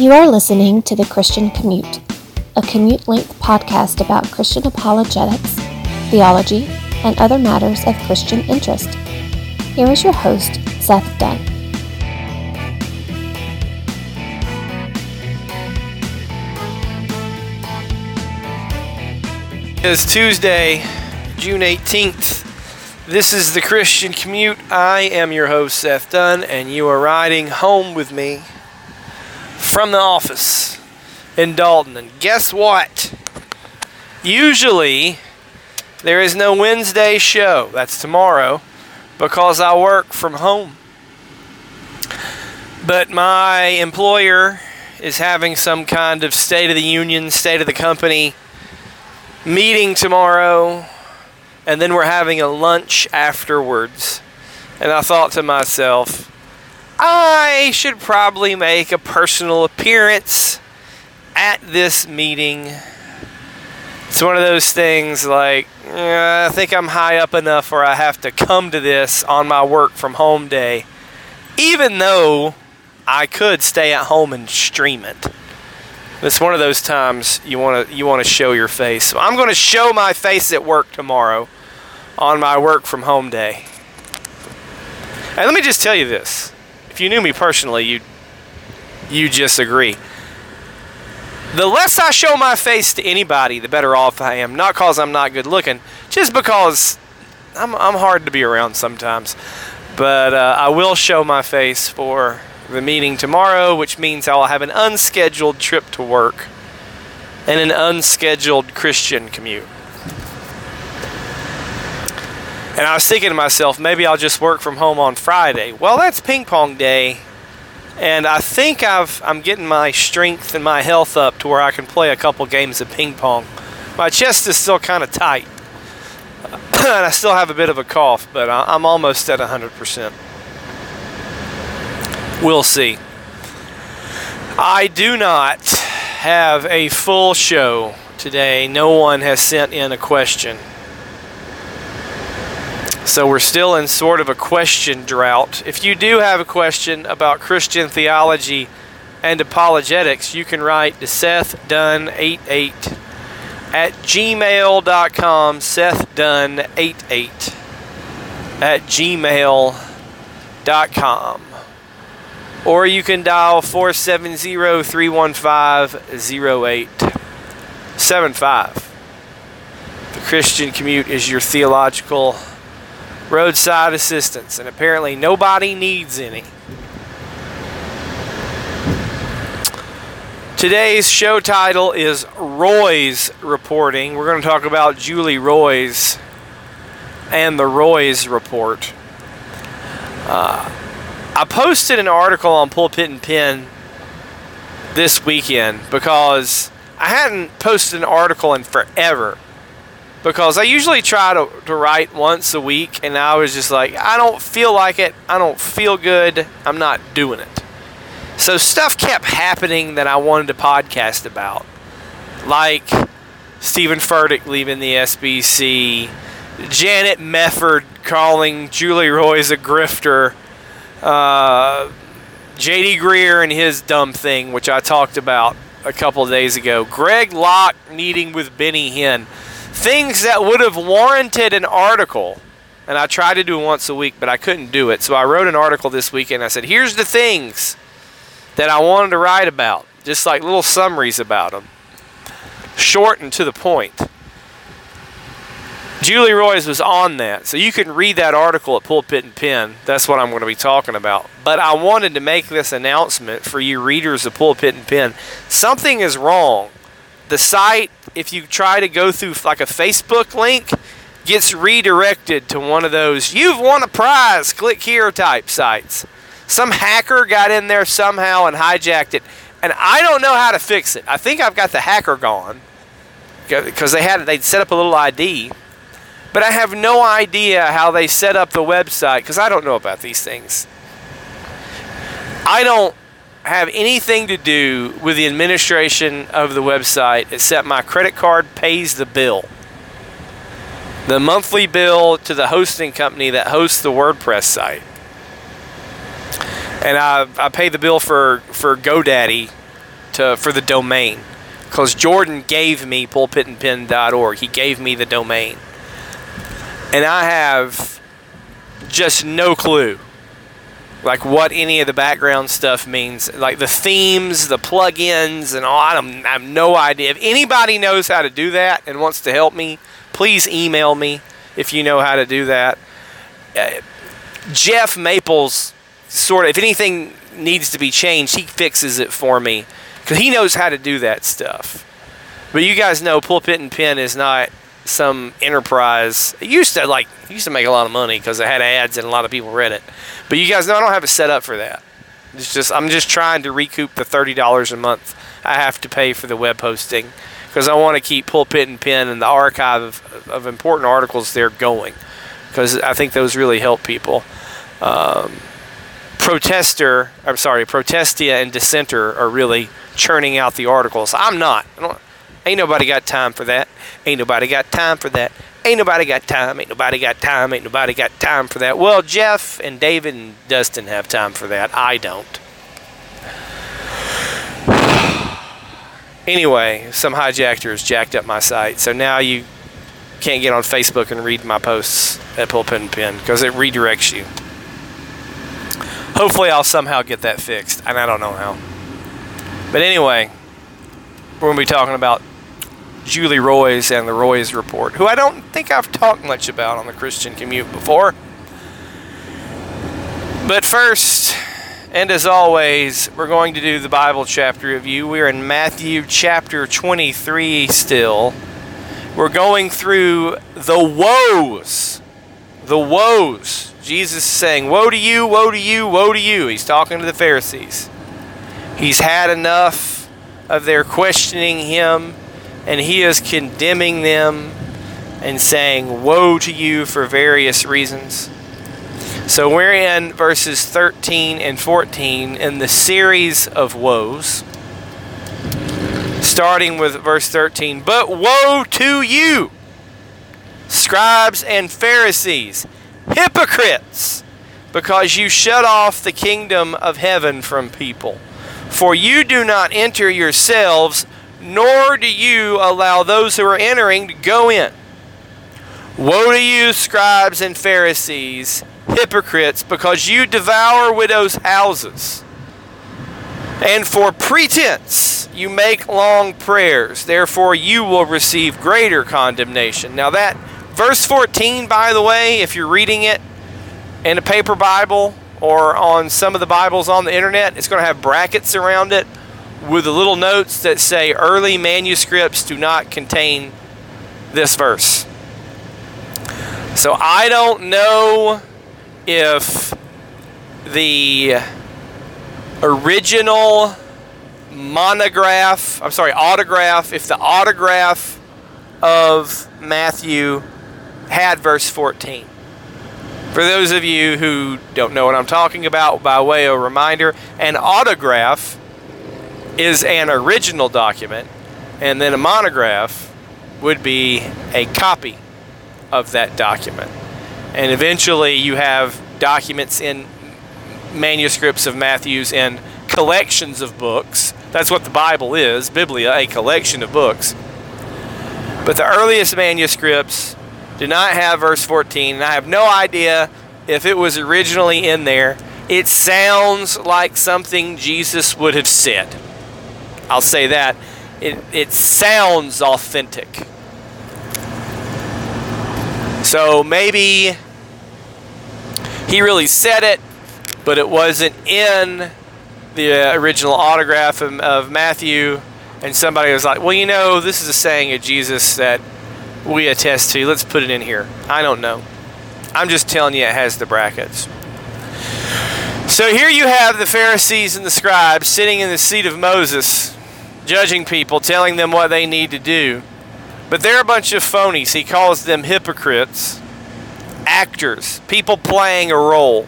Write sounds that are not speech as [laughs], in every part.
You are listening to The Christian Commute, a commute length podcast about Christian apologetics, theology, and other matters of Christian interest. Here is your host, Seth Dunn. It's Tuesday, June 18th. This is the Christian Commute. I am your host, Seth Dunn, and you are riding home with me from the office in Dalton. And guess what? Usually, there is no Wednesday show. That's tomorrow because I work from home. But my employer is having some kind of State of the Union, State of the Company meeting tomorrow, and then we're having a lunch afterwards. And I thought to myself, I should probably make a personal appearance at this meeting. It's one of those things like, eh, I think I'm high up enough where I have to come to this on my work from home day, even though I could stay at home and stream it. It's one of those times you want to you want to show your face. So I'm going to show my face at work tomorrow on my work from home day. And let me just tell you this. If you knew me personally, you you just agree. The less I show my face to anybody, the better off I am. Not because I'm not good looking, just because I'm, I'm hard to be around sometimes. But uh, I will show my face for the meeting tomorrow, which means I'll have an unscheduled trip to work and an unscheduled Christian commute. And I was thinking to myself, maybe I'll just work from home on Friday. Well, that's ping pong day, and I think I've I'm getting my strength and my health up to where I can play a couple games of ping pong. My chest is still kind of tight, [clears throat] and I still have a bit of a cough, but I'm almost at 100%. We'll see. I do not have a full show today. No one has sent in a question. So we're still in sort of a question drought. If you do have a question about Christian theology and apologetics, you can write to Seth Dunn88 at gmail.com. Seth Dunn88 at gmail.com. Or you can dial 470 315 0875. The Christian Commute is your theological roadside assistance, and apparently nobody needs any. Today's show title is Roys Reporting. We're going to talk about Julie Roys and the Roys Report. Uh, I posted an article on Pulpit and Pen this weekend because I hadn't posted an article in forever because I usually try to, to write once a week, and I was just like, I don't feel like it. I don't feel good. I'm not doing it. So stuff kept happening that I wanted to podcast about, like Steven Furtick leaving the SBC, Janet Mefford calling Julie Roys a grifter, uh, J.D. Greear and his dumb thing, which I talked about a couple days ago, Greg Locke meeting with Benny Hinn things that would have warranted an article. And I tried to do it once a week, but I couldn't do it. So I wrote an article this week and I said, here's the things that I wanted to write about, just like little summaries about them, short and to the point. Julie Roys was on that, so you can read that article at Pulpit and Pen. That's what I'm going to be talking about. But I wanted to make this announcement for you readers of Pulpit and Pen. Something is wrong the site, if you try to go through like a Facebook link, gets redirected to one of those you've won a prize, click here type sites. Some hacker got in there somehow and hijacked it, and I don't know how to fix it. I think I've got the hacker gone because they had they'd set up a little ID, but I have no idea how they set up the website because I don't know about these things. I don't have anything to do with the administration of the website except my credit card pays the bill. The monthly bill to the hosting company that hosts the WordPress site. And I, I pay the bill for, for GoDaddy to for the domain because Jordan gave me pulpitandpen.org. He gave me the domain. And I have just no clue like what any of the background stuff means like the themes the plugins and all I, don't, I have no idea. If anybody knows how to do that and wants to help me please email me if you know how to do that. Uh, jeff maples sort of if anything needs to be changed he fixes it for me. Because he knows how to do that stuff. But you guys know pulpit and pen is not some enterprise. It used to like used to make a lot of money because it had ads and a lot of people read it. But you guys know I don't have it set up for that. It's just I'm just trying to recoup the thirty dollars a month I have to pay for the web hosting because I want to keep pulpit and pen and the archive of, of important articles there going because I think those really help people. Um, protester, I'm sorry, protestia and dissenter are really churning out the articles. I'm not. Ain't nobody got time for that. Ain't nobody got time for that. Ain't nobody got time. Ain't nobody got time. Ain't nobody got time for that. Well, Jeff and David and Dustin have time for that. I don't. [sighs] Anyway, some hijackers jacked up my site, so now you can't get on Facebook and read my posts at Pulpit Pen because it redirects you. Hopefully, I'll somehow get that fixed, and I don't know how. But anyway, we're going to be talking about Julie Roys and the Roys Report, who I don't think I've talked much about on the Christian Commute before. But first, and as always, we're going to do the Bible chapter review. We're in Matthew chapter 23 still. We're going through the woes. The woes. Jesus is saying, Woe to you, woe to you, woe to you. He's talking to the Pharisees. He's had enough of their questioning him and he is condemning them and saying, Woe to you for various reasons. So we're in verses 13 and 14 in the series of woes, starting with verse 13. But woe to you, scribes and Pharisees, hypocrites, because you shut off the kingdom of heaven from people. For you do not enter yourselves nor do you allow those who are entering to go in. Woe to you, scribes and Pharisees, hypocrites, because you devour widows' houses. And for pretense you make long prayers. Therefore you will receive greater condemnation. Now, that verse 14, by the way, if you're reading it in a paper Bible or on some of the Bibles on the internet, it's going to have brackets around it with the little notes that say early manuscripts do not contain this verse. So I don't know if the original monograph, I'm sorry, autograph, if the autograph of Matthew had verse 14. For those of you who don't know what I'm talking about, by way of reminder, an autograph is an original document, and then a monograph would be a copy of that document. And eventually you have documents in manuscripts of Matthew's and collections of books. That's what the Bible is, Biblia, a collection of books. But the earliest manuscripts do not have verse 14, and I have no idea if it was originally in there. It sounds like something Jesus would have said. I'll say that. It, it sounds authentic. So maybe he really said it, but it wasn't in the uh, original autograph of, of Matthew. And somebody was like, well, you know, this is a saying of Jesus that we attest to. Let's put it in here. I don't know. I'm just telling you it has the brackets. So here you have the Pharisees and the scribes sitting in the seat of Moses judging people, telling them what they need to do. But they're a bunch of phonies. He calls them hypocrites, actors, people playing a role.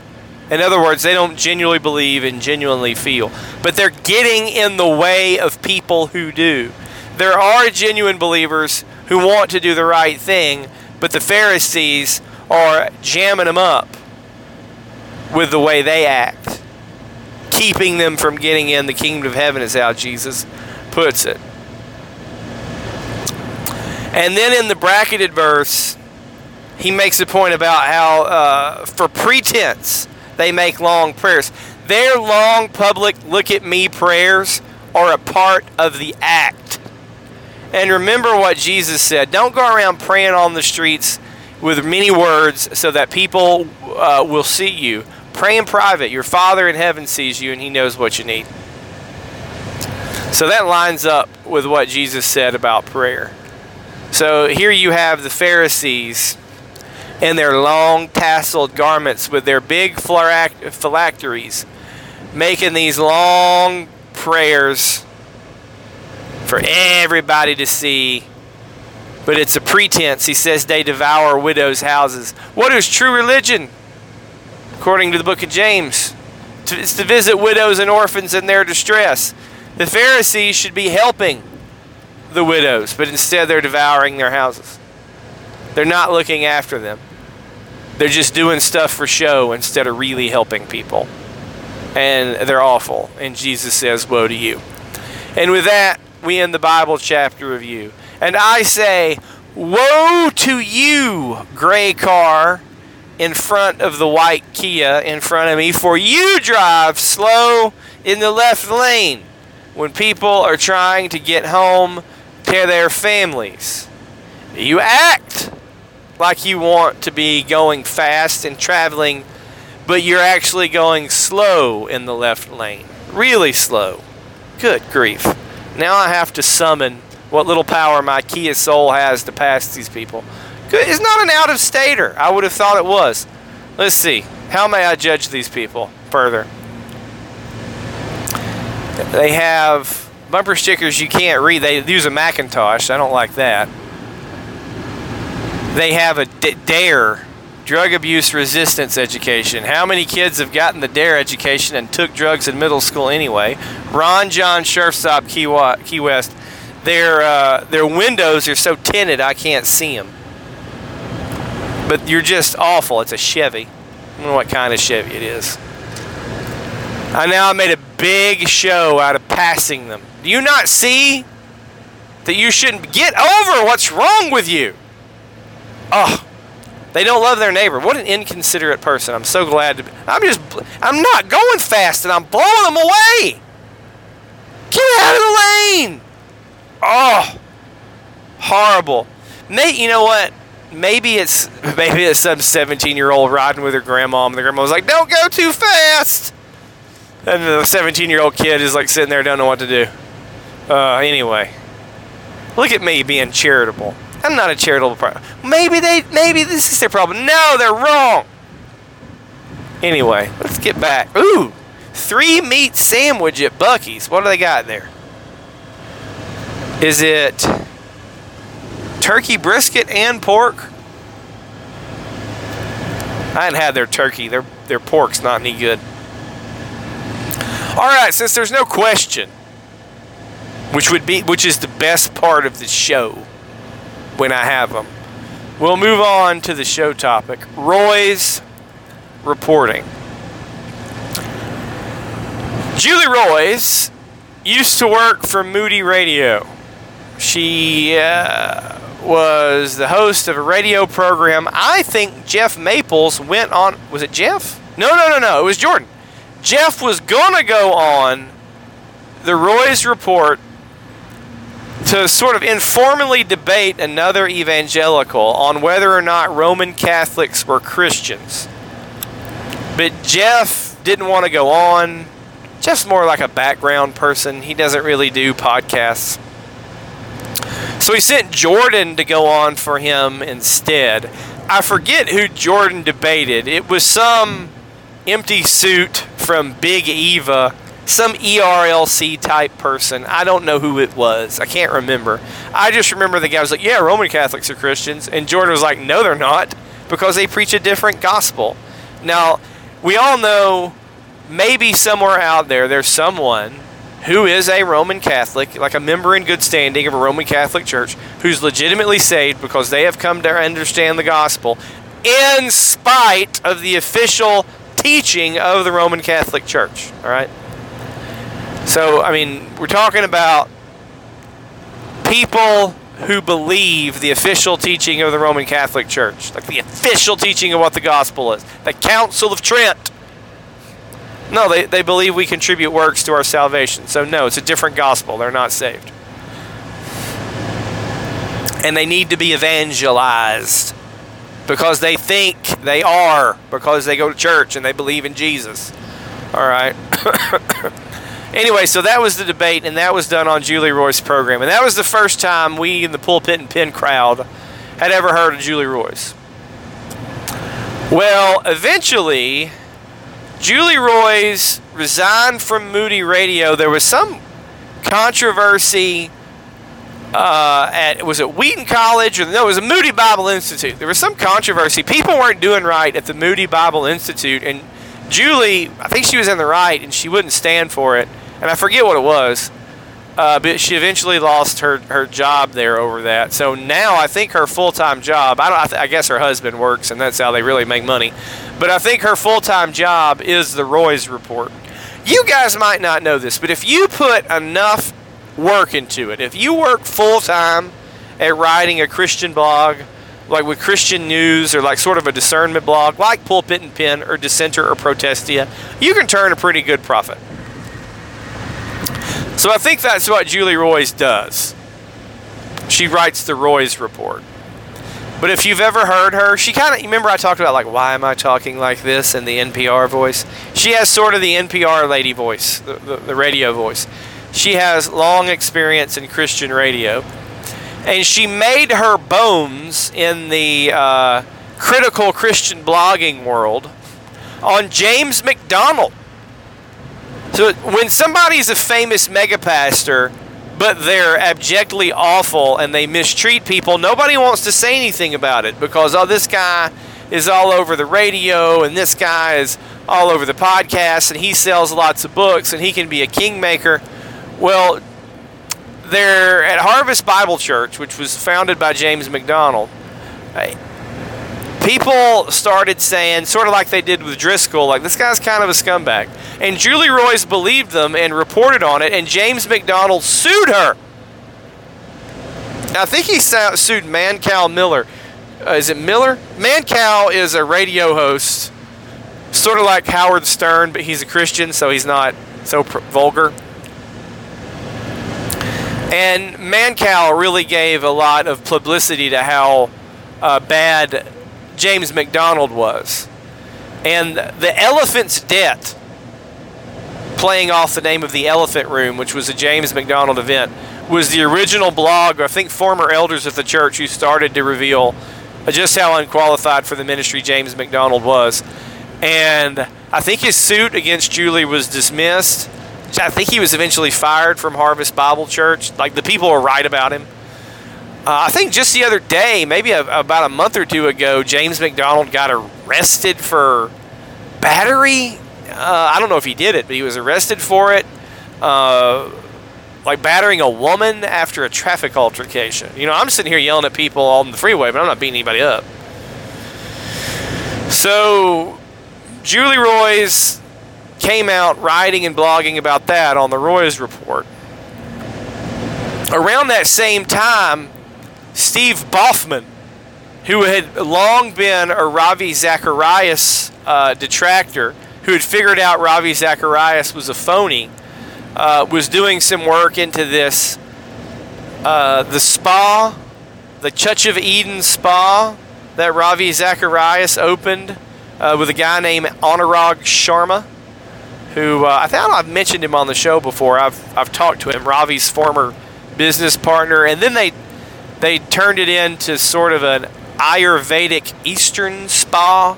In other words, they don't genuinely believe and genuinely feel. But they're getting in the way of people who do. There are genuine believers who want to do the right thing, but the Pharisees are jamming them up with the way they act. keeping them from getting in the kingdom of heaven, is how Jesus puts it. And then in the bracketed verse, he makes a point about how, uh, for pretense, they make long prayers. Their long public look at me prayers are a part of the act. And remember what Jesus said don't go around praying on the streets with many words so that people uh, will see you. Pray in private. Your Father in heaven sees you and he knows what you need. So that lines up with what Jesus said about prayer. So here you have the Pharisees in their long tasseled garments with their big phylacteries, making these long prayers for everybody to see. But it's a pretense. He says they devour widows' houses. What is true religion? According to the book of James, it's to visit widows and orphans in their distress. The Pharisees should be helping the widows, but instead they're devouring their houses. They're not looking after them. They're just doing stuff for show instead of really helping people. And they're awful. And Jesus says, Woe to you. And with that, we end the Bible chapter review. And I say, Woe to you, gray car in front of the white Kia in front of me, for you drive slow in the left lane when people are trying to get home to their families. You act like you want to be going fast and traveling, but you're actually going slow in the left lane. Really slow. Good grief. Now I have to summon what little power my Kia Soul has to pass these people. It's not an out of stater. I would have thought it was. Let's see. How may I judge these people further? They have bumper stickers you can't read. They use a Macintosh. I don't like that they have a D- DARE, drug abuse resistance education. How many kids have gotten the DARE education and took drugs in middle school anyway? Ron Jon Surf Shop Key, Key West. Their uh, their windows are so tinted I can't see them. But you're just awful. It's a Chevy. I don't know what kind of Chevy it is. I now I made a big show out of passing them. Do you not see that you shouldn't get over what's wrong with you? Oh, they don't love their neighbor. What an inconsiderate person. I'm so glad to be. I'm just, I'm not going fast and I'm blowing them away. Get out of the lane. Oh, horrible. Nate, you know what? Maybe it's maybe it's some 17 year old riding with her grandma, and the grandma was like, "Don't go too fast." And the 17 year old kid is like sitting there, don't know what to do. Uh, anyway, look at me being charitable. I'm not a charitable problem. Maybe they, maybe this is their problem. No, they're wrong. Anyway, let's get back. Ooh, three meat sandwich at Buc-ee's. What do they got there? Is it turkey brisket and pork? I hadn't had their turkey. Their their pork's not any good. All right, since there's no question, which would be which is the best part of the show when I have them. We'll move on to the show topic Roys reporting. Julie Roys used to work for Moody Radio. She uh, was the host of a radio program. I think Jeff Maples went on. Was it Jeff? No, no, no, no. It was Jordan. Jeff was going to go on the Roys Report to sort of informally debate another evangelical on whether or not Roman Catholics were Christians. But Jeff didn't want to go on. Jeff's more like a background person. He doesn't really do podcasts. So he sent Jordan to go on for him instead. I forget who Jordan debated. It was some empty suit from Big Eva some ERLC type person. I don't know who it was. I can't remember. I just remember the guy was like, "Yeah, Roman Catholics are Christians," and Jordan was like, "No, they're not, because they preach a different gospel." Now, we all know maybe somewhere out there there's someone who is a Roman Catholic, like a member in good standing of a Roman Catholic church, who's legitimately saved because they have come to understand the gospel in spite of the official teaching of the Roman Catholic Church. All right? So, I mean, we're talking about people who believe the official teaching of the Roman Catholic Church, like the official teaching of what the gospel is, the Council of Trent. No, they, they believe we contribute works to our salvation. So, no, it's a different gospel. They're not saved. And they need to be evangelized because they think they are, because they go to church and they believe in Jesus. All right. [coughs] anyway, so that was the debate, and that was done on Julie Roys program. And that was the first time we in the pulpit and pen crowd had ever heard of Julie Roys. Well, eventually, Julie Roys resigned from Moody Radio. There was some controversy uh, at was it Wheaton College or no? It was a Moody Bible Institute. There was some controversy. People weren't doing right at the Moody Bible Institute, and Julie, I think she was in the right, and she wouldn't stand for it. And I forget what it was, uh, but she eventually lost her, her job there over that. So now I think her full time job. I don't. I, th- I guess her husband works, and that's how they really make money. But I think her full time job is the Roys Report. You guys might not know this, but if you put enough work into it, if you work full time at writing a Christian blog, like with Christian news or like sort of a discernment blog, like Pulpit and Pen or Dissenter or Protestia, you can turn a pretty good profit. So I think that's what Julie Roys does. She writes the Roys report. But if you've ever heard her, she kind of remember I talked about like why am I talking like this in the NPR voice. She has sort of the NPR lady voice, the, the, the radio voice. She has long experience in Christian radio, and she made her bones in the uh, critical Christian blogging world on James MacDonald. So when somebody's a famous megapastor but they're abjectly awful and they mistreat people, nobody wants to say anything about it because, oh, this guy is all over the radio and this guy is all over the podcast and he sells lots of books and he can be a kingmaker. Well, they're at Harvest Bible Church, which was founded by James MacDonald. People started saying, sort of like they did with Driscoll, like this guy's kind of a scumbag. And Julie Roys believed them and reported on it, and James MacDonald sued her. I think he sued Mancow Miller. Uh, is it Miller? Mancow is a radio host, sort of like Howard Stern, but he's a Christian, so he's not so pr- vulgar. And Mancow really gave a lot of publicity to how uh, bad James MacDonald was. And the Elephant's Debt playing off the name of the Elephant Room, which was a James MacDonald event, was the original blog, I think former elders of the church who started to reveal just how unqualified for the ministry James MacDonald was. And I think his suit against Julie was dismissed. I think he was eventually fired from Harvest Bible Church. Like the people were right about him. Uh, I think just the other day, maybe a, about a month or two ago, James MacDonald got arrested for battery uh, I don't know if he did it, but he was arrested for it. Uh, like battering a woman after a traffic altercation. You know, I'm sitting here yelling at people on the freeway, but I'm not beating anybody up. So, Julie Roys came out writing and blogging about that on the Roys Report. Around that same time, Steve Baughman, who had long been a Ravi Zacharias uh, detractor, who had figured out Ravi Zacharias was a phony, uh, was doing some work into this, uh, the spa, the Touch of Eden spa that Ravi Zacharias opened uh, with a guy named Anurag Sharma, who uh, I think I've mentioned him on the show before. I've, I've talked to him, Ravi's former business partner, and then they they turned it into sort of an Ayurvedic Eastern spa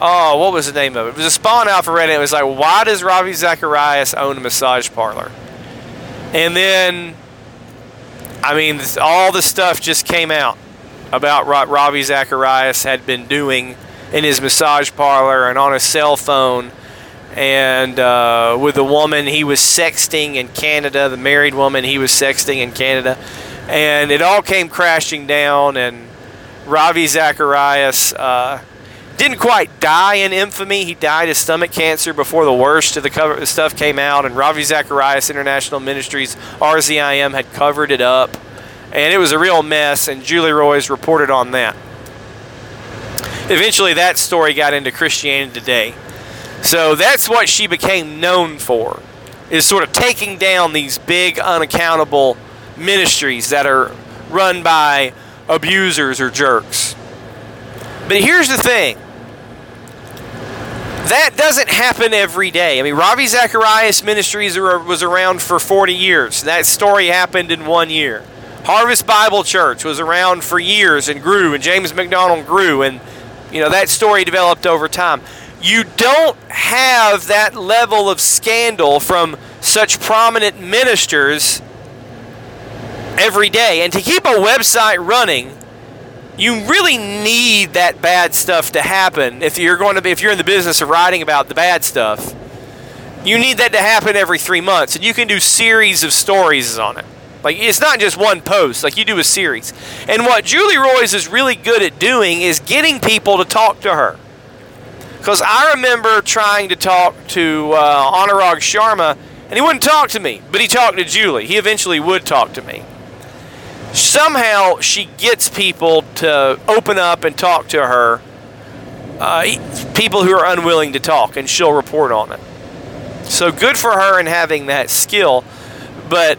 Oh, what was the name of it? It was a Spawn Alpharetta. It was like, why does Ravi Zacharias own a massage parlor? And then, I mean, all the stuff just came out about what Ravi Zacharias had been doing in his massage parlor and on his cell phone. And uh, with the woman he was sexting in Canada, the married woman he was sexting in Canada. And it all came crashing down, and Ravi Zacharias. Uh, didn't quite die in infamy. He died of stomach cancer before the worst of the cover stuff came out, and Ravi Zacharias International Ministries (RZIM) had covered it up, and it was a real mess. And Julie Roys reported on that. Eventually, that story got into Christianity Today, so that's what she became known for, is sort of taking down these big unaccountable ministries that are run by abusers or jerks. But here's the thing that doesn't happen every day. I mean, Ravi Zacharias Ministries was around for 40 years. That story happened in one year. Harvest Bible Church was around for years and grew, and James MacDonald grew, and you know that story developed over time. You don't have that level of scandal from such prominent ministers every day. And to keep a website running, you really need that bad stuff to happen. If you're going to be if you're in the business of writing about the bad stuff you need that to happen every three months. And you can do series of stories on it. Like it's not just one post. Like you do a series. And what julie roys is really good at doing is getting people to talk to her because i remember trying to talk to uh, anurag sharma and he wouldn't talk to me but he talked to julie he eventually would talk to me somehow she gets people to open up and talk to her. Uh, people who are unwilling to talk, and she'll report on it. So good for her in having that skill, but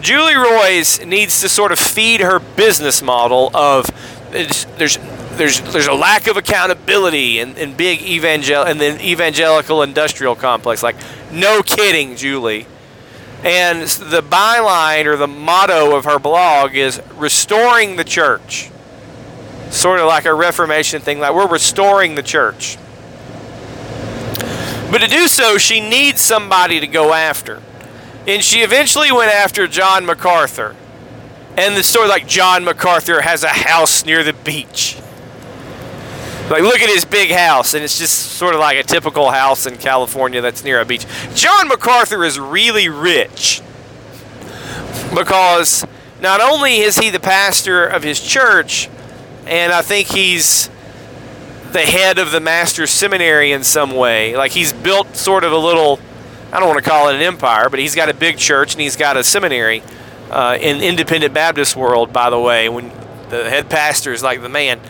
Julie Roys needs to sort of feed her business model of there's there's there's a lack of accountability in, in big evangel in the evangelical industrial complex. Like, no kidding, Julie. And the byline or the motto of her blog is restoring the church. Sort of like a Reformation thing, like we're restoring the church. But to do so, she needs somebody to go after. And she eventually went after John MacArthur. And the story like John MacArthur has a house near the beach. Like, look at his big house, and it's just sort of like a typical house in California that's near a beach. John MacArthur is really rich because not only is he the pastor of his church, and I think he's the head of the master's seminary in some way. Like, he's built sort of a little, I don't want to call it an empire, but he's got a big church and he's got a seminary uh, in independent Baptist world, by the way, when the head pastor is like the man.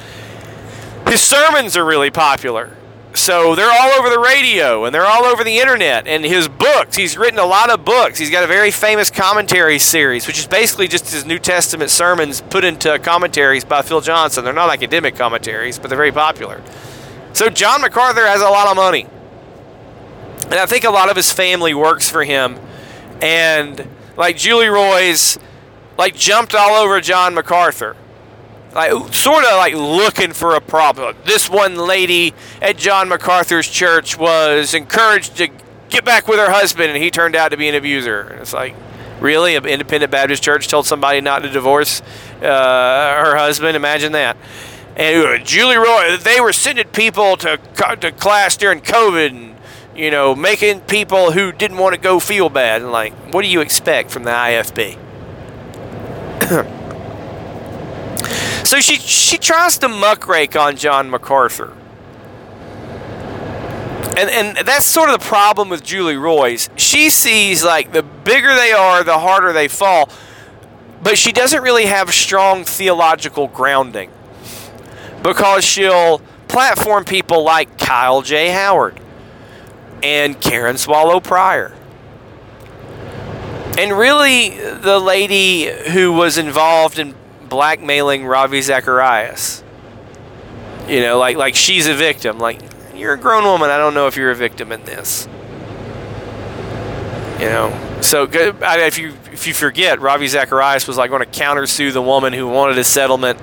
His sermons are really popular. So they're all over the radio and they're all over the internet. And his books, he's written a lot of books. He's got a very famous commentary series, which is basically just his New Testament sermons put into commentaries by Phil Johnson. They're not academic commentaries, but they're very popular. So John MacArthur has a lot of money. And I think a lot of his family works for him. And like Julie Roys, like jumped all over John MacArthur like sort of like looking for a problem. This one lady at John MacArthur's church was encouraged to get back with her husband, and he turned out to be an abuser. And it's like, really, an independent Baptist church told somebody not to divorce uh, her husband? Imagine that. And Julie Roy, they were sending people to to class during COVID, and you know, making people who didn't want to go feel bad. And like, what do you expect from the IFB? [coughs] [coughs] [coughs] So she she tries to muckrake on John MacArthur. And and that's sort of the problem with Julie Roys. She sees like the bigger they are, the harder they fall. But she doesn't really have strong theological grounding. Because she'll platform people like Kyle J. Howard and Karen Swallow Prior. And really, the lady who was involved in blackmailing Ravi Zacharias. You know, like like she's a victim. Like you're a grown woman. I don't know if you're a victim in this. You know, so good if you if you forget, Ravi Zacharias was like going to countersue the woman who wanted a settlement.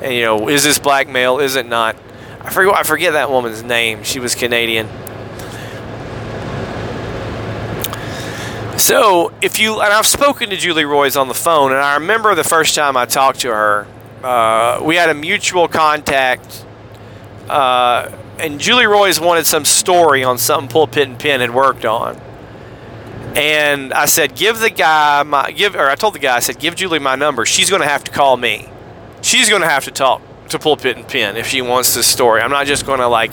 And you know, is this blackmail? Is it not? I forget I forget that woman's name. She was Canadian. So, if you, and I've spoken to Julie Roys on the phone, and I remember the first time I talked to her, uh, we had a mutual contact, uh, and Julie Roys wanted some story on something Pulpit and Pen had worked on. And I said, give the guy my, give, or I told the guy, I said, give Julie my number. She's going to have to call me. She's going to have to talk to pulpit and pen if she wants this story. I'm not just going to like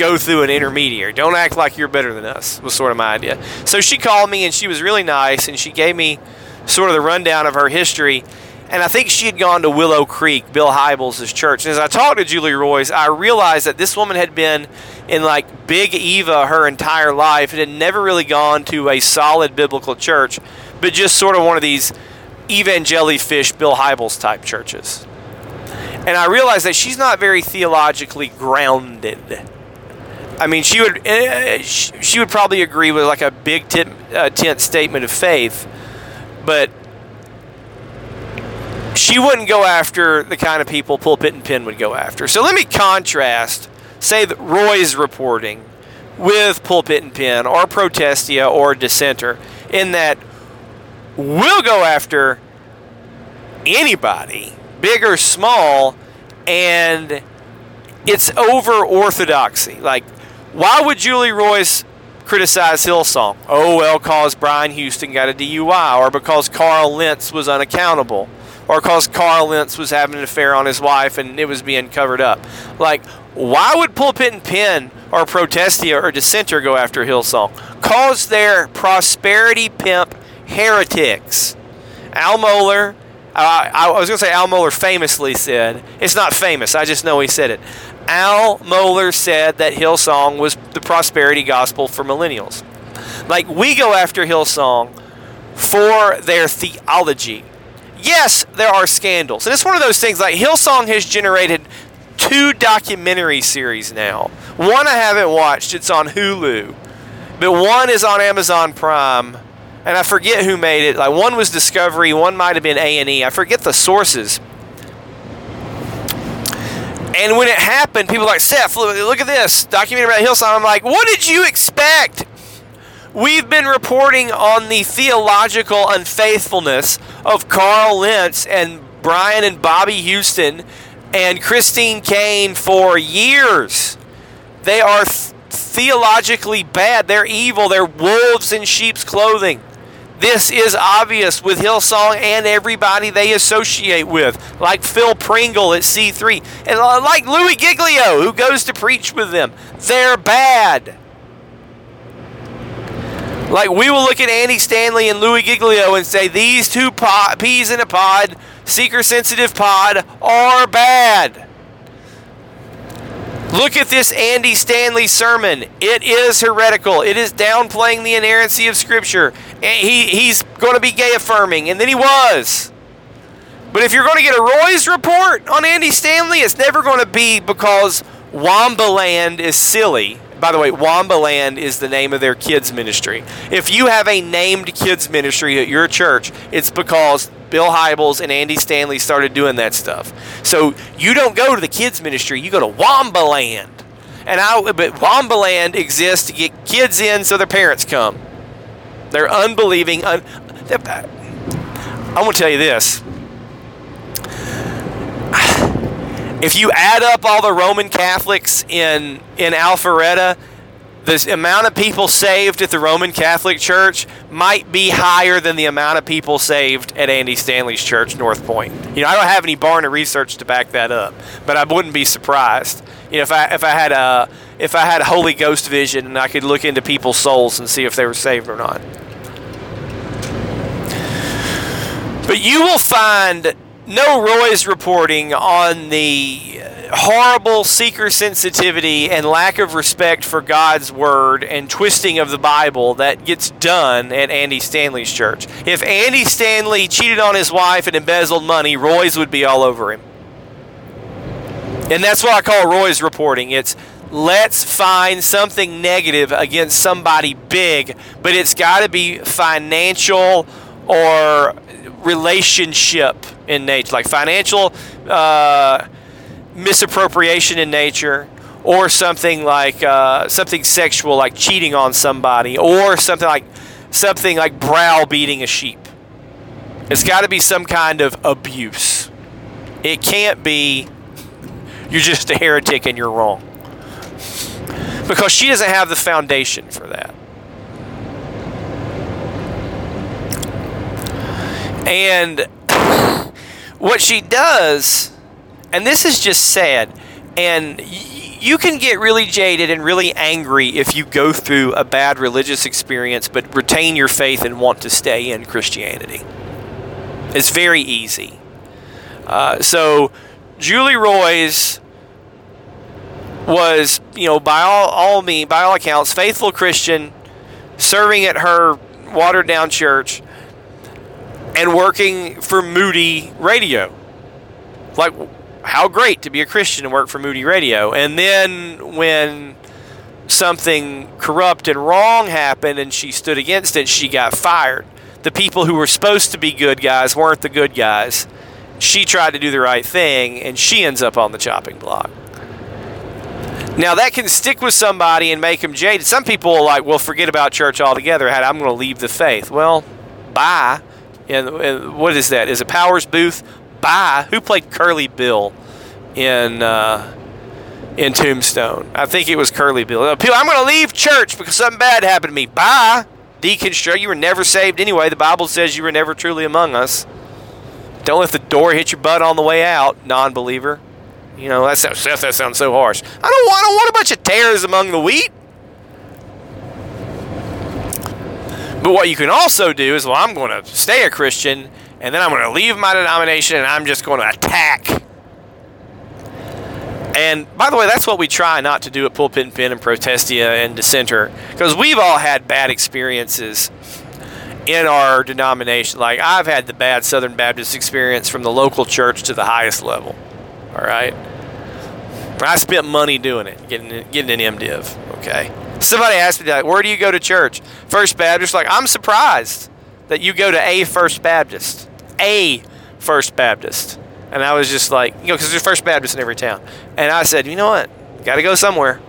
go through an intermediary. Don't act like you're better than us. Was sort of my idea. So she called me and she was really nice and she gave me sort of the rundown of her history. And I think she had gone to Willow Creek, Bill Hybels' church. And as I talked to Julie Roys, I realized that this woman had been in like Big Eva her entire life and had never really gone to a solid biblical church, but just sort of one of these evangelifish Bill Hybels type churches. And I realized that she's not very theologically grounded. I mean, she would uh, she would probably agree with like a big tent, uh, tent statement of faith, but she wouldn't go after the kind of people Pulpit and Pen would go after. So let me contrast, say that Roys reporting with Pulpit and Pen or Protestia or Dissenter, in that we'll go after anybody, big or small, and it's over orthodoxy. Like, why would Julie Roys criticize Hillsong? Oh, well, because Brian Houston got a DUI, or because Carl Lentz was unaccountable, or because Carl Lentz was having an affair on his wife and it was being covered up. Like, why would Pulpit and Pen or Protestia or Dissenter go after Hillsong? Cause they're prosperity pimp heretics. Al Mohler, uh, I was going to say Al Mohler famously said, it's not famous, I just know he said it. Al Mohler said that Hillsong was the prosperity gospel for millennials. Like, we go after Hillsong for their theology. Yes, there are scandals. And it's one of those things like Hillsong has generated two documentary series now. One I haven't watched, it's on Hulu. But one is on Amazon Prime and I forget who made it. Like one was Discovery, one might have been A and E. I forget the sources. And when it happened, people were like Seth, look at this documentary about Hillsong. I'm like, what did you expect? We've been reporting on the theological unfaithfulness of Carl Lentz and Brian and Bobby Houston and Christine Caine for years. They are th- theologically bad. They're evil. They're wolves in sheep's clothing. This is obvious with Hillsong and everybody they associate with, like Phil Pringle at C3, and like Louis Giglio, who goes to preach with them. They're bad. Like we will look at Andy Stanley and Louis Giglio and say these two peas in a pod, seeker sensitive pod, are bad. Look at this Andy Stanley sermon. It is heretical. It is downplaying the inerrancy of Scripture. He, he's going to be gay affirming, and then he was. But if you're going to get a Roys report on Andy Stanley, it's never going to be because Waumba Land is silly. By the way, Waumba Land is the name of their kids' ministry. If you have a named kids' ministry at your church, it's because Bill Hybels and Andy Stanley started doing that stuff. So you don't go to the kids' ministry, you go to Waumba Land. And I, but Waumba Land exists to get kids in so their parents come. They're unbelieving. Un, I'm going to tell you this. If you add up all the Roman Catholics in in Alpharetta, the amount of people saved at the Roman Catholic Church might be higher than the amount of people saved at Andy Stanley's church, North Point. You know, I don't have any Barna research to back that up, but I wouldn't be surprised. You know, if I if I had a if I had a Holy Ghost vision and I could look into people's souls and see if they were saved or not. But you will find no Roys reporting on the horrible seeker sensitivity and lack of respect for God's word and twisting of the Bible that gets done at Andy Stanley's church. If Andy Stanley cheated on his wife and embezzled money, Roys would be all over him. And that's what I call Roy's reporting. It's let's find something negative against somebody big, but it's got to be financial or relationship in nature, like financial. Uh, misappropriation in nature or something like uh, something sexual like cheating on somebody or something like something like browbeating a sheep. It's got to be some kind of abuse. It can't be you're just a heretic and you're wrong. Because she doesn't have the foundation for that. And what she does and this is just sad, and y- you can get really jaded and really angry if you go through a bad religious experience but retain your faith and want to stay in Christianity. It's very easy. Uh, so, Julie Roys was, you know, by all, all me, by all accounts, faithful Christian, serving at her watered down church, and working for Moody Radio. Like, how great to be a Christian and work for Moody Radio. And then when something corrupt and wrong happened and she stood against it, she got fired. The people who were supposed to be good guys weren't the good guys. She tried to do the right thing and she ends up on the chopping block. Now that can stick with somebody and make them jaded. Some people are like, well, forget about church altogether. I'm going to leave the faith. Well, bye. And, and what is that? Is it Powers Boothe? Bye. Who played Curly Bill in uh, in Tombstone? I think it was Curly Bill. I'm going to leave church because something bad happened to me. Bye. Deconstruct. You were never saved anyway. The Bible says you were never truly among us. Don't let the door hit your butt on the way out, non-believer. You know, that sounds, that sounds so harsh. I don't want, I don't want a bunch of tares among the wheat. But what you can also do is, well, I'm going to stay a Christian, and then I'm going to leave my denomination, and I'm just going to attack. And by the way, that's what we try not to do at Pulpit and Pen and Protestia and Dissenter, because we've all had bad experiences in our denomination. Like I've had the bad Southern Baptist experience from the local church to the highest level. All right. I spent money doing it, getting getting an MDiv. Okay. [laughs] Somebody asked me that, where do you go to church? First Baptist. Like I'm surprised that you go to a First Baptist, a First Baptist. And I was just like, you know, because there's First Baptist in every town. And I said, you know what? Got to go somewhere.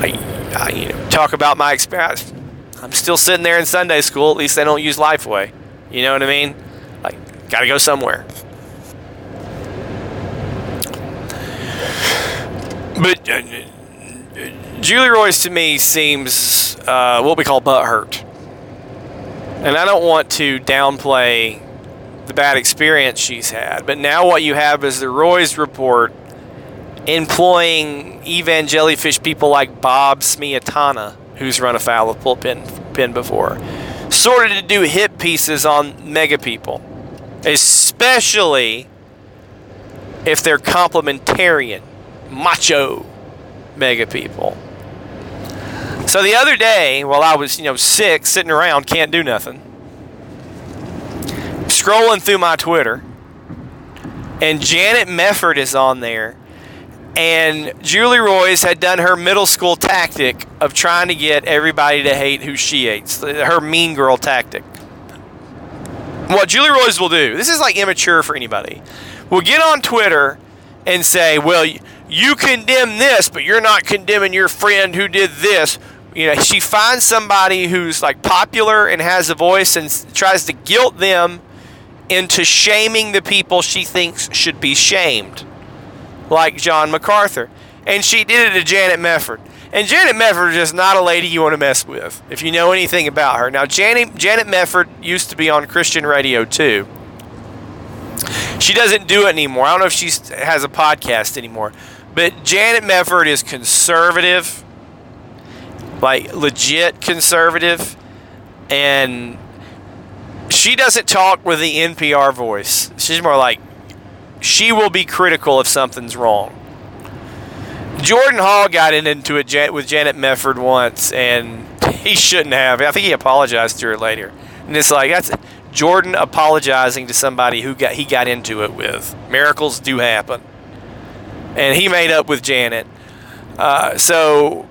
I, I, you know, talk about my experience. I'm still sitting there in Sunday school. At least they don't use Lifeway. You know what I mean? Like, got to go somewhere. But uh, Julie Roys to me seems uh, what we call butt hurt. And I don't want to downplay the bad experience she's had. But now what you have is the Roys report employing evangelifish people like Bob Smietana, who's run afoul of pulpit Pen before, sort of to do hit pieces on mega people, especially if they're complementarian macho mega people. So the other day, while I was, you know, sick, sitting around, can't do nothing, scrolling through my Twitter, and Janet Mefford is on there, and Julie Roys had done her middle school tactic of trying to get everybody to hate who she hates, her mean girl tactic. What Julie Roys will do, this is like immature for anybody, will get on Twitter and say, well, you condemn this, but you're not condemning your friend who did this. You know, she finds somebody who's like popular and has a voice and tries to guilt them into shaming the people she thinks should be shamed, like John MacArthur. And she did it to Janet Mefford. And Janet Mefford is not a lady you want to mess with if you know anything about her. Now, Janet, Janet Mefford used to be on Christian radio too. She doesn't do it anymore. I don't know if she has a podcast anymore. But Janet Mefford is conservative, like legit conservative, and she doesn't talk with the NPR voice. She's more like she will be critical if something's wrong. Jordan Hall got into it with Janet Mefford once, and [laughs] he shouldn't have. I think he apologized to her later. And it's like that's Jordan apologizing to somebody who got he got into it with. Miracles do happen and he made up with Janet. Uh, so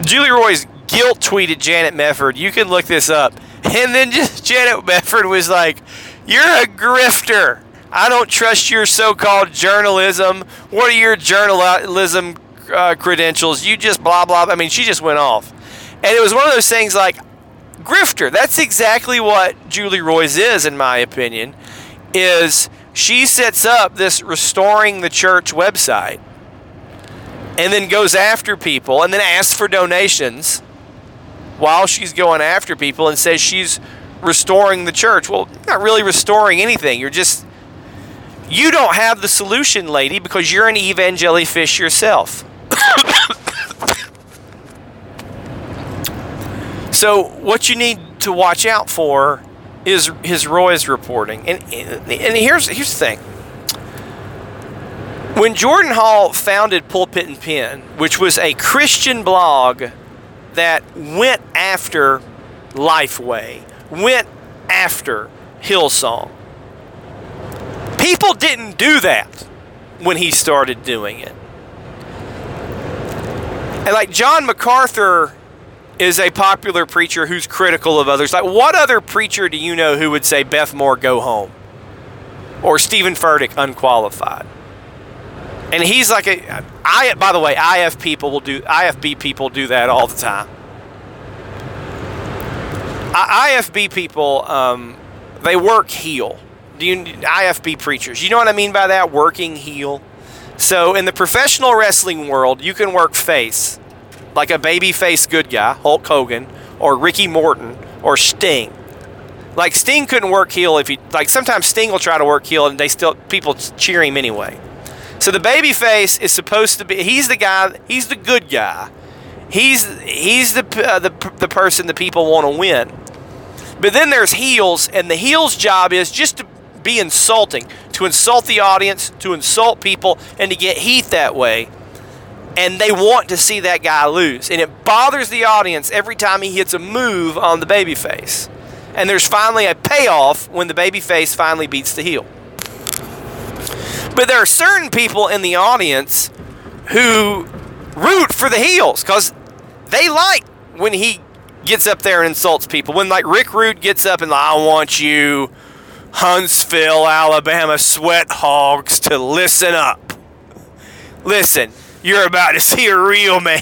Julie Roys guilt tweeted Janet Mefford. You can look this up. And then just [laughs] Janet Mefford was like, You're a grifter. I don't trust your so called journalism. What are your journalism uh, credentials? You just blah, blah. I mean, she just went off. And it was one of those things like, grifter. That's exactly what Julie Roys is, in my opinion, is she sets up this restoring the church website and then goes after people and then asks for donations while she's going after people and says she's restoring the church. Well, not really restoring anything. You're just You don't have the solution, lady, because you're an evangelifish yourself. [coughs] so, what you need to watch out for is his Roys reporting. And, and here's, here's the thing. When Jordan Hall founded Pulpit and Pen, which was a Christian blog that went after Lifeway, went after Hillsong, people didn't do that when he started doing it. And like John MacArthur is a popular preacher who's critical of others. Like, what other preacher do you know who would say Beth Moore go home? Or Steven Furtick unqualified? And he's like a I by the way, IF people will do IFB people do that all the time. I, IFB people, um, they work heel. Do you IFB preachers? You know what I mean by that? Working heel. So in the professional wrestling world, you can work face like a baby face good guy, Hulk Hogan, or Ricky Morton, or Sting. Like Sting couldn't work heel if he like sometimes Sting will try to work heel and they still people cheer him anyway. So the baby face is supposed to be he's the guy, he's the good guy. He's he's the uh, the the person that people want to win. But then there's heels and the heel's job is just to be insulting, to insult the audience, to insult people and to get heat that way and they want to see that guy lose. And it bothers the audience every time he hits a move on the babyface. And there's finally a payoff when the babyface finally beats the heel. But there are certain people in the audience who root for the heels because they like when he gets up there and insults people. When like Rick Rude gets up and like, I want you, Huntsville, Alabama sweat hogs, to listen up. Listen, you're about to [laughs] see a real man.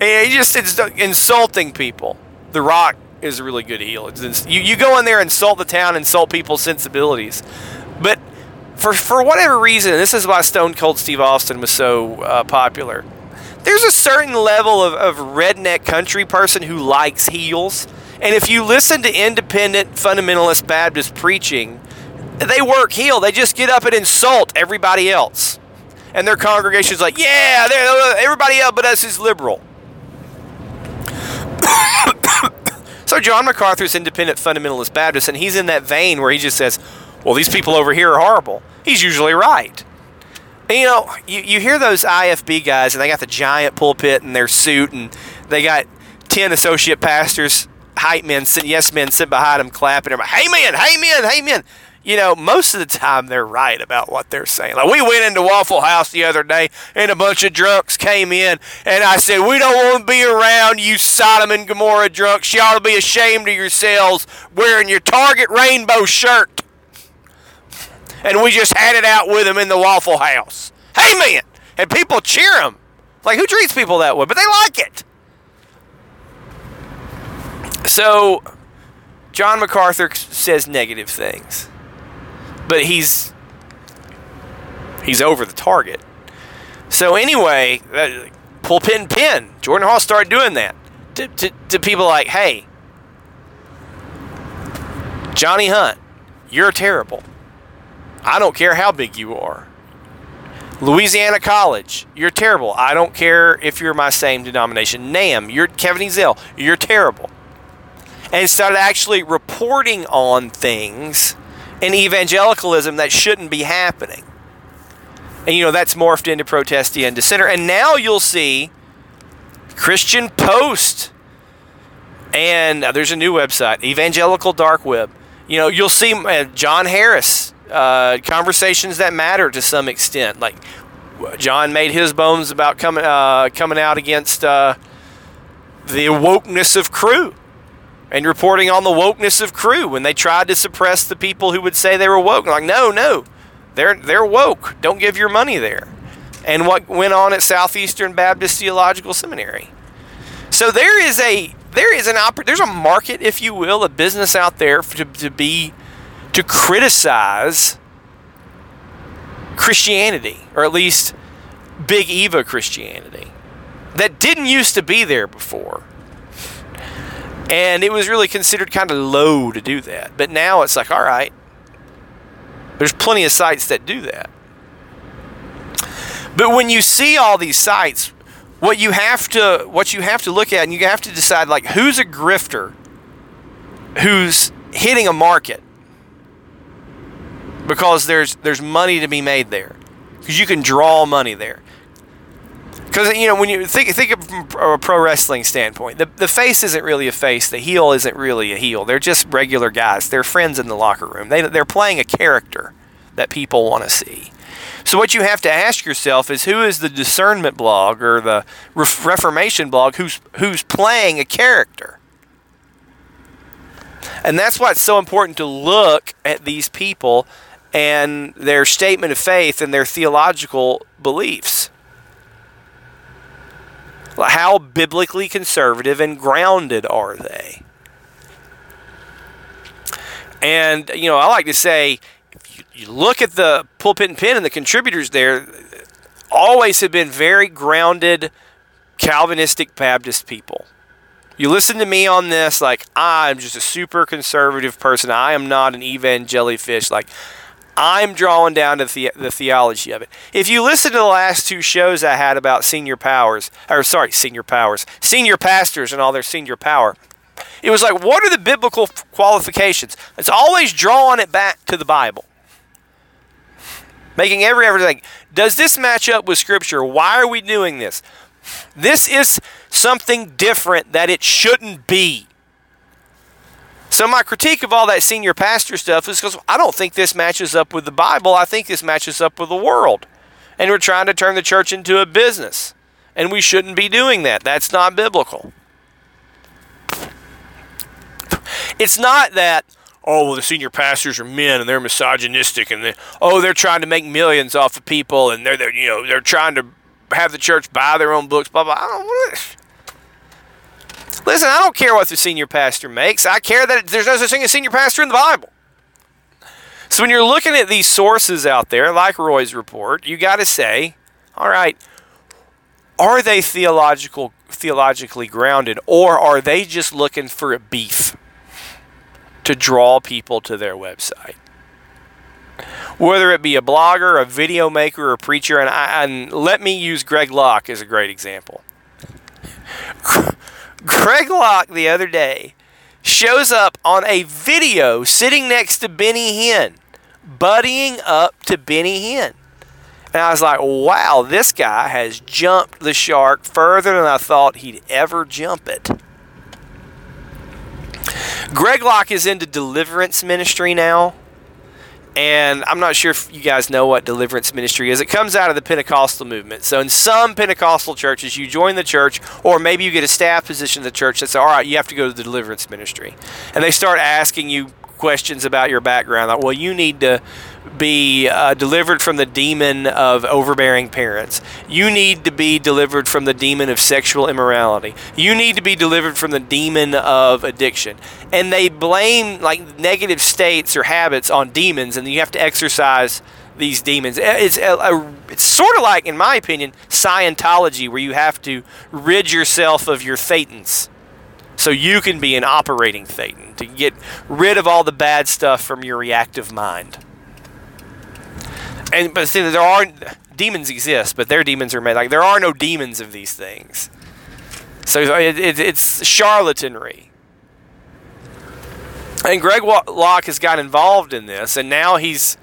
And he just it's insulting people. The Rock is a really good heel. It's, you, you go in there, and insult the town, insult people's sensibilities. But for, for whatever reason, this is why Stone Cold Steve Austin was so uh, popular. There's a certain level of, of redneck country person who likes heels. And if you listen to independent fundamentalist Baptist preaching, they work heel. They just get up and insult everybody else and their congregation's like, yeah, everybody else but us is liberal. [coughs] so John MacArthur's independent fundamentalist Baptist, and he's in that vein where he just says, well, these people over here are horrible. He's usually right. And, you know, you, you hear those IFB guys, and they got the giant pulpit in their suit, and they got 10 associate pastors, hype men, yes men sit behind them clapping. Hey man, hey man, hey man you know, most of the time they're right about what they're saying. Like we went into Waffle House the other day and a bunch of drunks came in and I said, We don't want to be around you Sodom and Gomorrah drunks. You ought to be ashamed of yourselves wearing your Target rainbow shirt. And we just had it out with them in the Waffle House. Hey man! And people cheer them. Like who treats people that way? But they like it. So John MacArthur says negative things but he's he's over the target. So anyway, pulpit pin pen. Jordan Hall started doing that to, to, to people like, hey, Johnny Hunt, you're terrible. I don't care how big you are. Louisiana College, you're terrible. I don't care if you're my same denomination. NAM, you're Kevin Ezell, you're terrible. And started actually reporting on things in evangelicalism that shouldn't be happening. And you know, that's morphed into Protestia and dissenter. And now you'll see Christian Post. And uh, there's a new website, Evangelical Dark Web. You know, you'll see uh, John Harris, uh, conversations that matter to some extent. Like John made his bones about coming uh, coming out against uh, the wokeness of Cru and reporting on the wokeness of Cru when they tried to suppress the people who would say they were woke. Like, no, no, they're they're woke. Don't give your money there. And what went on at Southeastern Baptist Theological Seminary. So there is a there is an oppor- there's a market, if you will, a business out there to, to be to criticize Christianity, or at least Big Eva Christianity, that didn't used to be there before. And it was really considered kind of low to do that. But now it's like, all right, There's plenty of sites that do that. But when you see all these sites, what you have to what you have to look at and you have to decide like who's a grifter who's hitting a market because there's there's money to be made there because you can draw money there because you know when you think think of a pro wrestling standpoint the, the face isn't really a face the heel isn't really a heel they're just regular guys they're friends in the locker room they, they're playing a character that people want to see so what you have to ask yourself is who is the discernment blog or the Reformation blog who's who's playing a character. And that's why it's so important to look at these people and their statement of faith and their theological beliefs. How biblically conservative and grounded are they? And, you know, I like to say if you look at the pulpit and pen and the contributors there, always have been very grounded Calvinistic Baptist people. You listen to me on this, like I'm just a super conservative person. I am not an evangelifish. Like I'm drawing down to the, the theology of it. If you listen to the last two shows I had about senior powers, or sorry, senior powers, senior pastors and all their senior power, it was like, what are the biblical qualifications? It's always drawing it back to the Bible making every everything. does this match up with Scripture? Why are we doing this? This is something different that it shouldn't be. So my critique of all that senior pastor stuff is because I don't think this matches up with the Bible. I think this matches up with the world. And we're trying to turn the church into a business. And we shouldn't be doing that. That's not biblical. It's not that oh well the senior pastors are men and they're misogynistic and they, oh they're trying to make millions off of people and they're, they're you know they're trying to have the church buy their own books blah blah listen i don't care what the senior pastor makes i care that there's no such thing as senior pastor in the bible so when you're looking at these sources out there like Roys report you got to say all right are they theological theologically grounded or are they just looking for a beef to draw people to their website. Whether it be a blogger, a video maker, or a preacher, and, I, and let me use Greg Locke as a great example. Greg Locke the other day shows up on a video sitting next to Benny Hinn, buddying up to Benny Hinn. And I was like, wow, this guy has jumped the shark further than I thought he'd ever jump it. Greg Locke is into deliverance ministry now. And I'm not sure if you guys know what deliverance ministry is. It comes out of the Pentecostal movement. So, in some Pentecostal churches, you join the church, or maybe you get a staff position in the church that says, All right, you have to go to the deliverance ministry. And they start asking you questions about your background. Like, well, you need to be uh, delivered from the demon of overbearing parents. You need to be delivered from the demon of sexual immorality. You need to be delivered from the demon of addiction. And they blame like negative states or habits on demons, and you have to exorcise these demons. It's a, a, it's sort of like, in my opinion, Scientology, where you have to rid yourself of your thetans so you can be an operating thetan to get rid of all the bad stuff from your reactive mind and but see, there are demons exist, but their demons are made like there are no demons of these things. So it, it, it's charlatanry. And Greg Locke has got involved in this, and now he's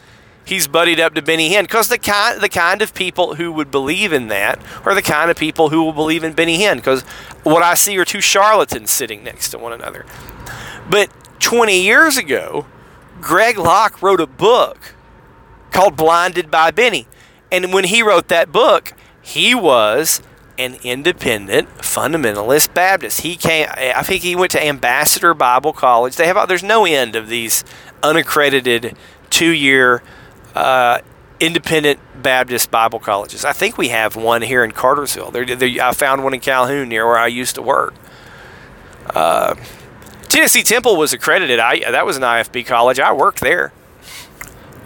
he's buddied up to Benny Hinn because the kind the kind of people who would believe in that are the kind of people who will believe in Benny Hinn because what I see are two charlatans sitting next to one another. But 20 years ago, Greg Locke wrote a book called Blinded by Benny. And when he wrote that book, he was an independent fundamentalist Baptist. He came I think he went to Ambassador Bible College. They have there's no end of these unaccredited 2-year uh, independent Baptist Bible colleges. I think we have one here in Cartersville. They're, they're, I found one in Calhoun near where I used to work. Uh, Tennessee Temple was accredited. I that was an IFB college. I worked there.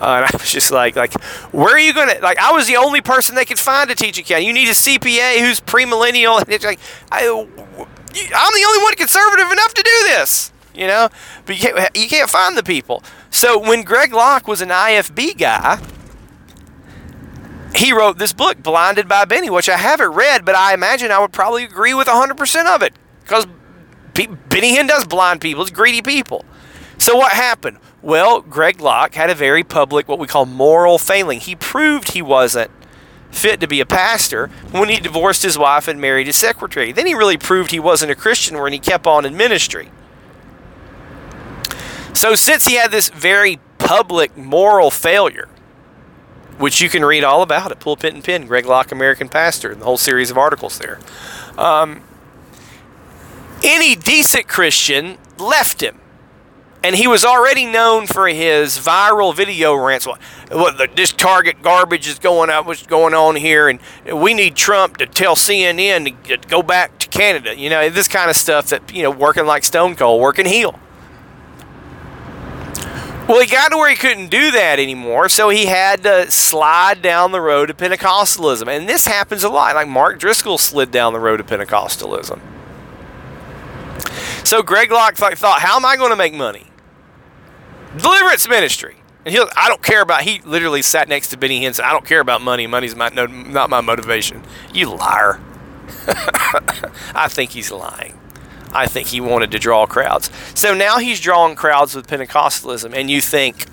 Uh, and I was just like, like, where are you gonna? Like, I was the only person they could find to teach accounting. You need a CPA who's premillennial, and it's like, I, I'm the only one conservative enough to do this. you know, but you can't, you can't find the people. So when Greg Locke was an IFB guy, he wrote this book, Blinded by Benny, which I haven't read, but I imagine I would probably agree with 100% of it because Benny Hinn does blind people, it's greedy people. So what happened? Well, Greg Locke had a very public, what we call moral failing. He proved he wasn't fit to be a pastor when he divorced his wife and married his secretary. Then he really proved he wasn't a Christian when he kept on in ministry. So, since he had this very public moral failure, which you can read all about at Pulpit and Pen, Greg Locke, American Pastor, and the whole series of articles there. Um, any decent Christian left him. And he was already known for his viral video rants. What, what this Target garbage is going out, what's going on here, and we need Trump to tell CNN to go back to Canada. You know, this kind of stuff that, you know, working like Stone Cold, working heel. Well, he got to where he couldn't do that anymore, so he had to slide down the road to Pentecostalism. And this happens a lot. Like Mark Driscoll slid down the road to Pentecostalism. So Greg Locke thought, how am I going to make money? Deliverance ministry. And he, I don't care about. He literally sat next to Benny Hinn. I don't care about money. Money's my, no, not my motivation. You liar. [laughs] I think he's lying. I think he wanted to draw crowds. So now he's drawing crowds with Pentecostalism, and you think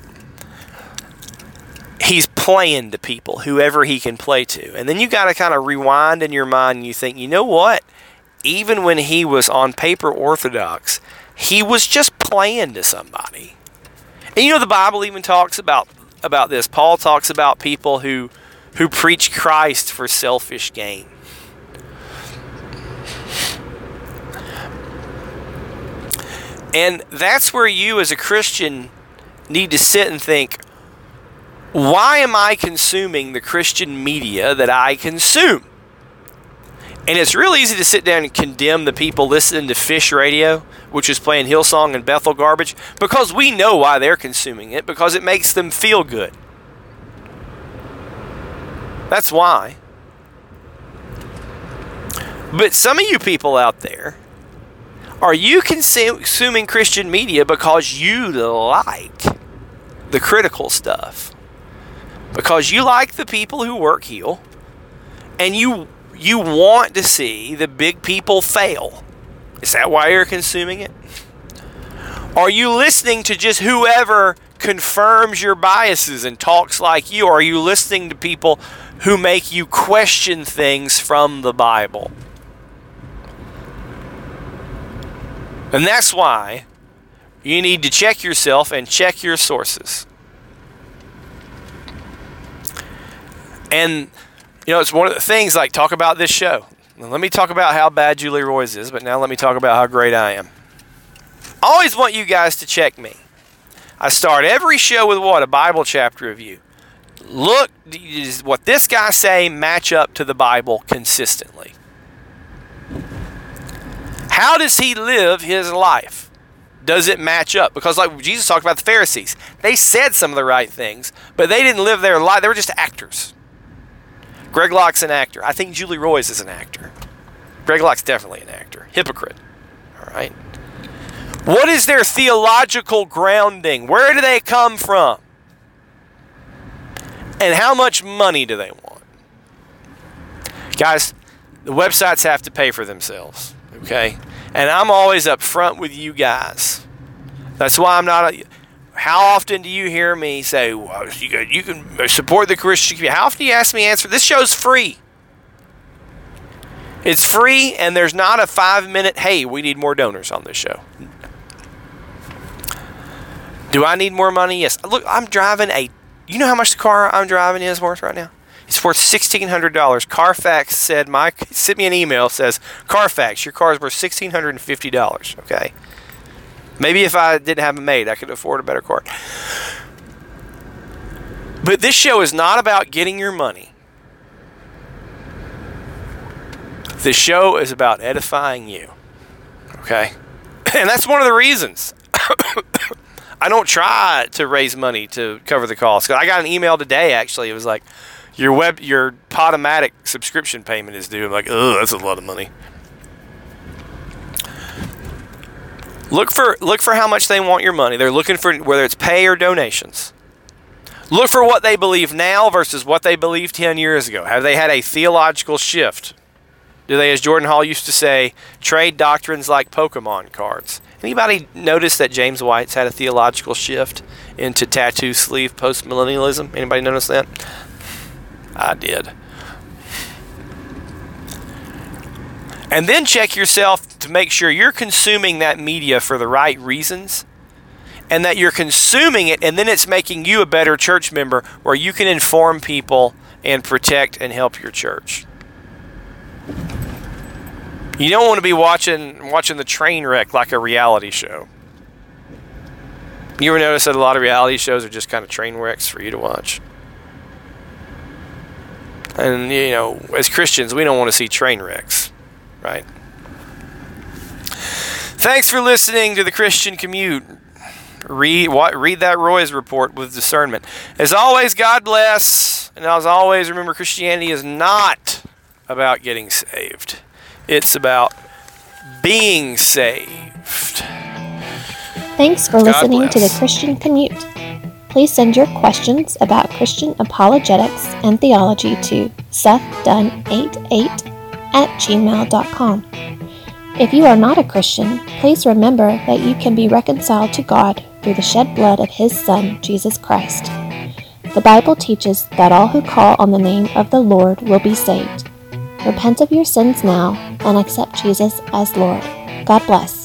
he's playing to people, whoever he can play to. And then you got to kind of rewind in your mind and you think, you know what? Even when he was on paper orthodox, he was just playing to somebody. And you know the Bible even talks about about this. Paul talks about people who who preach Christ for selfish gain. And that's where you, as a Christian, need to sit and think why am I consuming the Christian media that I consume? And it's real easy to sit down and condemn the people listening to Fish Radio, which is playing Hillsong and Bethel garbage, because we know why they're consuming it, because it makes them feel good. That's why. But some of you people out there are you consuming Christian media because you like the critical stuff? Because you like the people who work heel and you you want to see the big people fail. Is that why you're consuming it? Are you listening to just whoever confirms your biases and talks like you? Are you listening to people who make you question things from the Bible? And that's why you need to check yourself and check your sources. And, you know, it's one of the things like talk about this show. let me talk about how bad Julie Roys is, but now let me talk about how great I am. I always want you guys to check me. I start every show with what? A Bible chapter review. Look, does what this guy say match up to the Bible consistently? How does he live his life? Does it match up? Because, like Jesus talked about the Pharisees, they said some of the right things, but they didn't live their life. They were just actors. Greg Locke's an actor. I think Julie Roys is an actor. Greg Locke's definitely an actor. Hypocrite. All right. What is their theological grounding? Where do they come from? And how much money do they want? Guys, the websites have to pay for themselves. Okay? And I'm always up front with you guys. That's why I'm not. A, how often do you hear me say, well, you, can, you can support the Christian community? How often do you ask me answer? This show's free. It's free, and there's not a five minute, hey, we need more donors on this show. Do I need more money? Yes. Look, I'm driving a. You know how much the car I'm driving is worth right now? It's worth sixteen hundred dollars. Carfax said my sent me an email says Carfax, your car is worth sixteen hundred and fifty dollars. Okay. Maybe if I didn't have it made, I could afford a better car. But this show is not about getting your money. This show is about edifying you. Okay? [coughs] And that's one of the reasons. [coughs] I don't try to raise money to cover the cost. I got an email today actually. It was like, your web your Podomatic subscription payment is due. I'm like, oh, that's a lot of money. Look for look for how much they want your money. They're looking for whether it's pay or donations. Look for what they believe now versus what they believed 10 years ago. Have they had a theological shift? Do they, as Jordan Hall used to say, trade doctrines like Pokemon cards? Anybody notice that James White's had a theological shift into tattoo sleeve postmillennialism? Anybody notice that? I did. And then check yourself to make sure you're consuming that media for the right reasons and that you're consuming it and then it's making you a better church member where you can inform people and protect and help your church. You don't want to be watching watching the train wreck like a reality show. You ever notice that a lot of reality shows are just kind of train wrecks for you to watch? And you know, as Christians, we don't want to see train wrecks, right? Thanks for listening to the Christian Commute. Read what read that Roys report with discernment. As always, God bless, and as always, remember Christianity is not about getting saved. It's about being saved. Thanks for God listening to the. Christian Commute. Please send your questions about Christian apologetics and theology to sethdunn88 at gmail.com. If you are not a Christian, please remember that you can be reconciled to God through the shed blood of His Son, Jesus Christ. The Bible teaches that all who call on the name of the Lord will be saved. Repent of your sins now and accept Jesus as Lord. God bless.